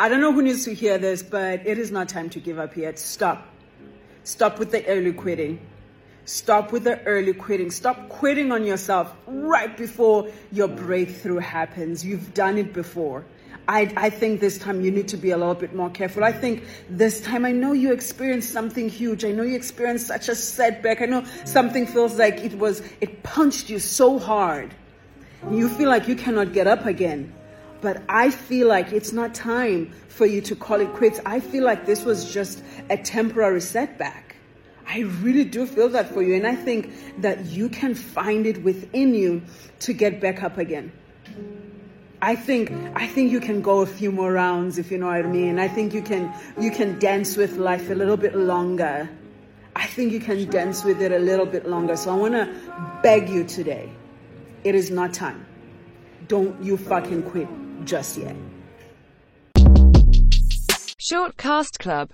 I don't know who needs to hear this, but it is not time to give up yet. Stop. Stop with the early quitting. Stop with the early quitting. Stop quitting on yourself right before your breakthrough happens. You've done it before. I, I think this time you need to be a little bit more careful. I think this time I know you experienced something huge. I know you experienced such a setback. I know something feels like it was, it punched you so hard. You feel like you cannot get up again. But I feel like it's not time for you to call it quits. I feel like this was just a temporary setback. I really do feel that for you. And I think that you can find it within you to get back up again. I think I think you can go a few more rounds if you know what I mean. I think you can you can dance with life a little bit longer. I think you can dance with it a little bit longer. So I want to beg you today. It is not time. Don't you fucking quit just yet. Short Cast Club